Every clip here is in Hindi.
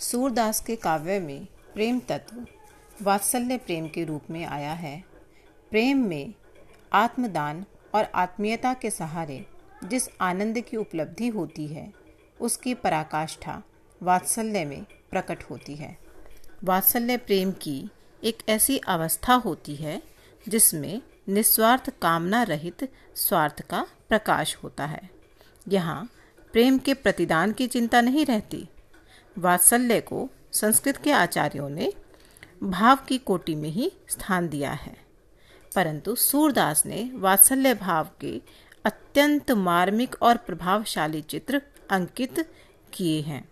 सूरदास के काव्य में प्रेम तत्व वात्सल्य प्रेम के रूप में आया है। प्रेम में आत्मदान और आत्मीयता के सहारे जिस आनंद की उपलब्धि होती है, उसकी पराकाष्ठा वात्सल्य में प्रकट होती है। वात्सल्य प्रेम की एक ऐसी अवस्था होती है, जिसमें निस्वार्थ कामना रहित स्वार्थ का प्रकाश होता है। यहाँ प्रेम के प्रतिदान की चिंता नहीं रहती वात्सल्य को संस्कृत के आचार्यों ने भाव की कोटि में ही स्थान दिया है। परंतु सूरदास ने वात्सल्य भाव के अत्यंत मार्मिक और प्रभावशाली चित्र अंकित किए हैं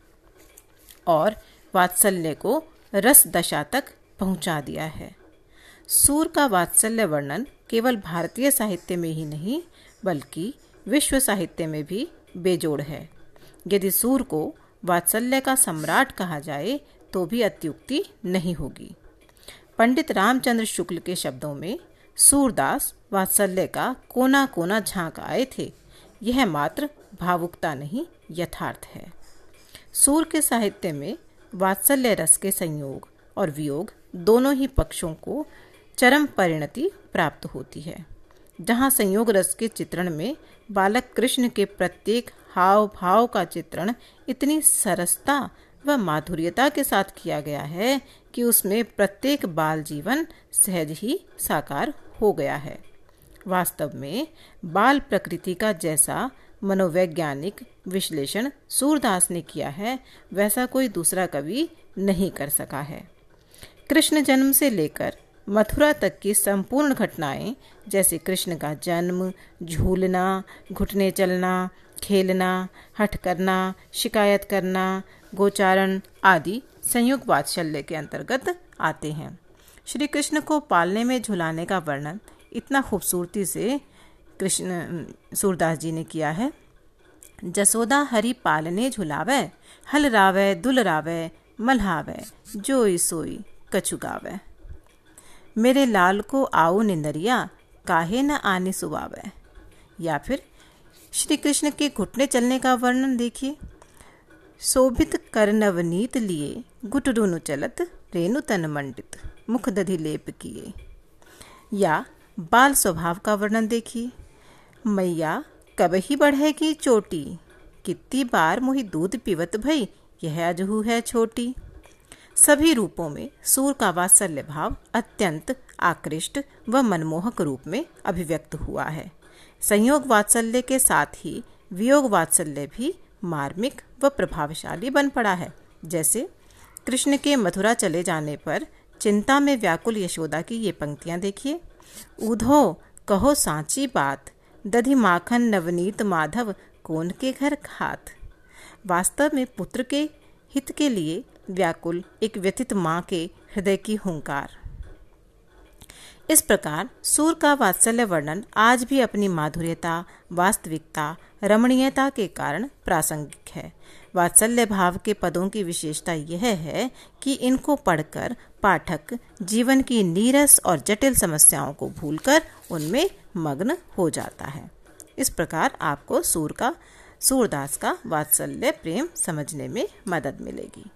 और वात्सल्य को रस दशा तक पहुँचा दिया है। सूर का वात्सल्य वर्णन केवल भारतीय साहित्य में ही नहीं, बल्कि विश्व साहित्य में भी बेजोड़ है। यदि सूर को वात्सल्य का सम्राट कहा जाए तो भी अत्युक्ति नहीं होगी। पंडित रामचंद्र शुक्ल के शब्दों में, सूरदास वात्सल्य का कोना कोना झाँक आए थे। यह मात्र भावुकता नहीं, यथार्थ है। सूर के साहित्य में वात्सल्य रस के संयोग और वियोग दोनों ही पक्षों को चरम परिणति प्राप्त होती है। जहाँ संयोग रस के चित्रण में बालक कृष्ण के प्रत्येक हाव भाव का चित्रण इतनी सरसता व माधुर्यता के साथ किया गया है कि उसमें प्रत्येक बाल जीवन सहज ही साकार हो गया है। वास्तव में बाल प्रकृति का जैसा मनोवैज्ञानिक विश्लेषण सूरदास ने किया है, वैसा कोई दूसरा कवि नहीं कर सका है। कृष्ण जन्म से लेकर मथुरा तक की संपूर्ण घटनाएँ, जैसे कृष्ण का जन्म, झूलना, घुटने चलना खेलना, हठ करना, शिकायत करना, गोचारण आदि संयुक्त वात्सल्य के अंतर्गत आते हैं। श्री कृष्ण को पालने में झुलाने का वर्णन इतना खूबसूरती से कृष्ण, सूरदास जी ने किया है। जसोदा हरि पालने झुलावे, हल रावे, दुल रावे, मल्हावे, जोई सोई कछुगावे मेरे लाल को आओ निंदरिया, काहे न आने सुबावे या फिर श्री कृष्ण के घुटने चलने का वर्णन देखिए। शोभित कर नवनीत लिए गुटरुनु चलत रेणु तन मंडित मुख दधि लेप किए। या, बाल स्वभाव का वर्णन देखिए। मैया, कब ही बढ़ेगी चोटी? कितनी बार मुही दूध पीवत भई, यह अजहू है छोटी। सभी रूपों में सूर का वात्सल्य भाव अत्यंत आकृष्ट व मनमोहक रूप में अभिव्यक्त हुआ है। संयोग वात्सल्य के साथ ही वियोग वात्सल्य भी मार्मिक व प्रभावशाली बन पड़ा है। जैसे, कृष्ण के मथुरा चले जाने पर चिंता में व्याकुल यशोदा की ये पंक्तियाँ देखिए। उधो कहो सांची बात, दधि माखन नवनीत माधव, कौन के घर खात? वास्तव में पुत्र के हित के लिए व्याकुल एक व्यथित माँ के हृदय की हुंकार। इस प्रकार सूर का वात्सल्य वर्णन आज भी अपनी माधुर्यता, वास्तविकता, रमणीयता के कारण प्रासंगिक है। वात्सल्य भाव के पदों की विशेषता यह है कि इनको पढ़कर पाठक जीवन की नीरस और जटिल समस्याओं को भूलकर उनमें मग्न हो जाता है। इस प्रकार आपको सूर का, सूरदास का वात्सल्य प्रेम समझने में मदद मिलेगी।